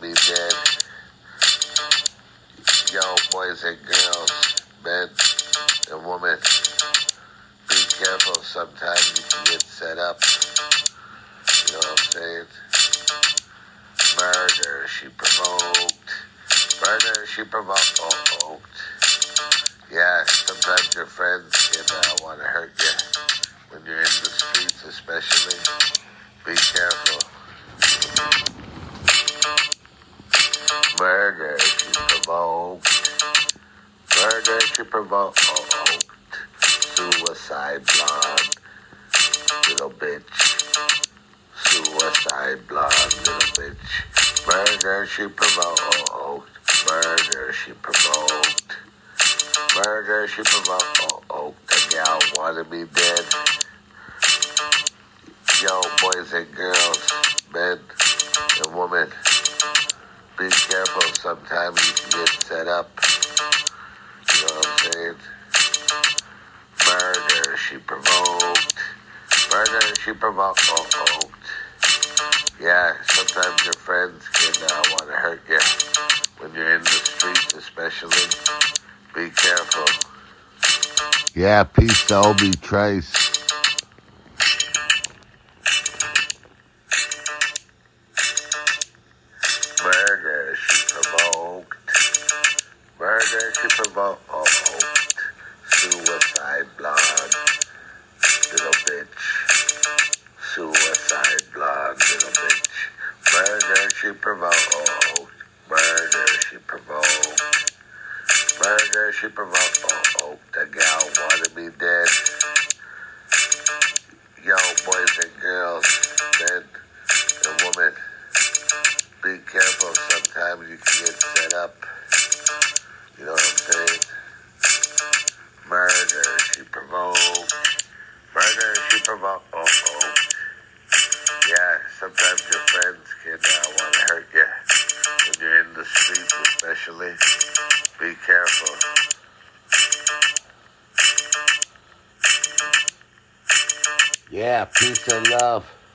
me dead. Yo, boys and girls, men and women, be careful. Sometimes you can get set up. You know what I'm saying? Murder, she provoked. Murder, she provoked. Yeah, sometimes your friends can uh, want to hurt you when you're in the streets, especially. Be careful. She provoked. She provoked. Suicide blonde, little bitch. Suicide blonde, little bitch. Murder, she provoked. Murder, she provoked. Murder, she provoked. The gal wanna be dead. Yo, boys and girls, men and women, be careful. Sometimes you can get set up. You know what I'm saying? Murder, she provoked. Murder, she provoked. Yeah, sometimes your friends can uh, want to hurt you when you're in the streets, especially. Be careful. Yeah, peace to Obie Trice. Murder, she provoked. Suicide blonde, little bitch. Suicide blonde, little bitch. Murder, she provoked. Murder, she provoked. Murder, she provoked. Oh oh. The gal wanted me dead. Yo, boys and girls, men and women, be careful. Sometimes you can get set up. You know what I'm saying? Murder, she provoked. Murder, she provoked. Yeah, sometimes your friends can uh, want to hurt you when you're in the streets, especially. Be careful. Yeah, peace and love.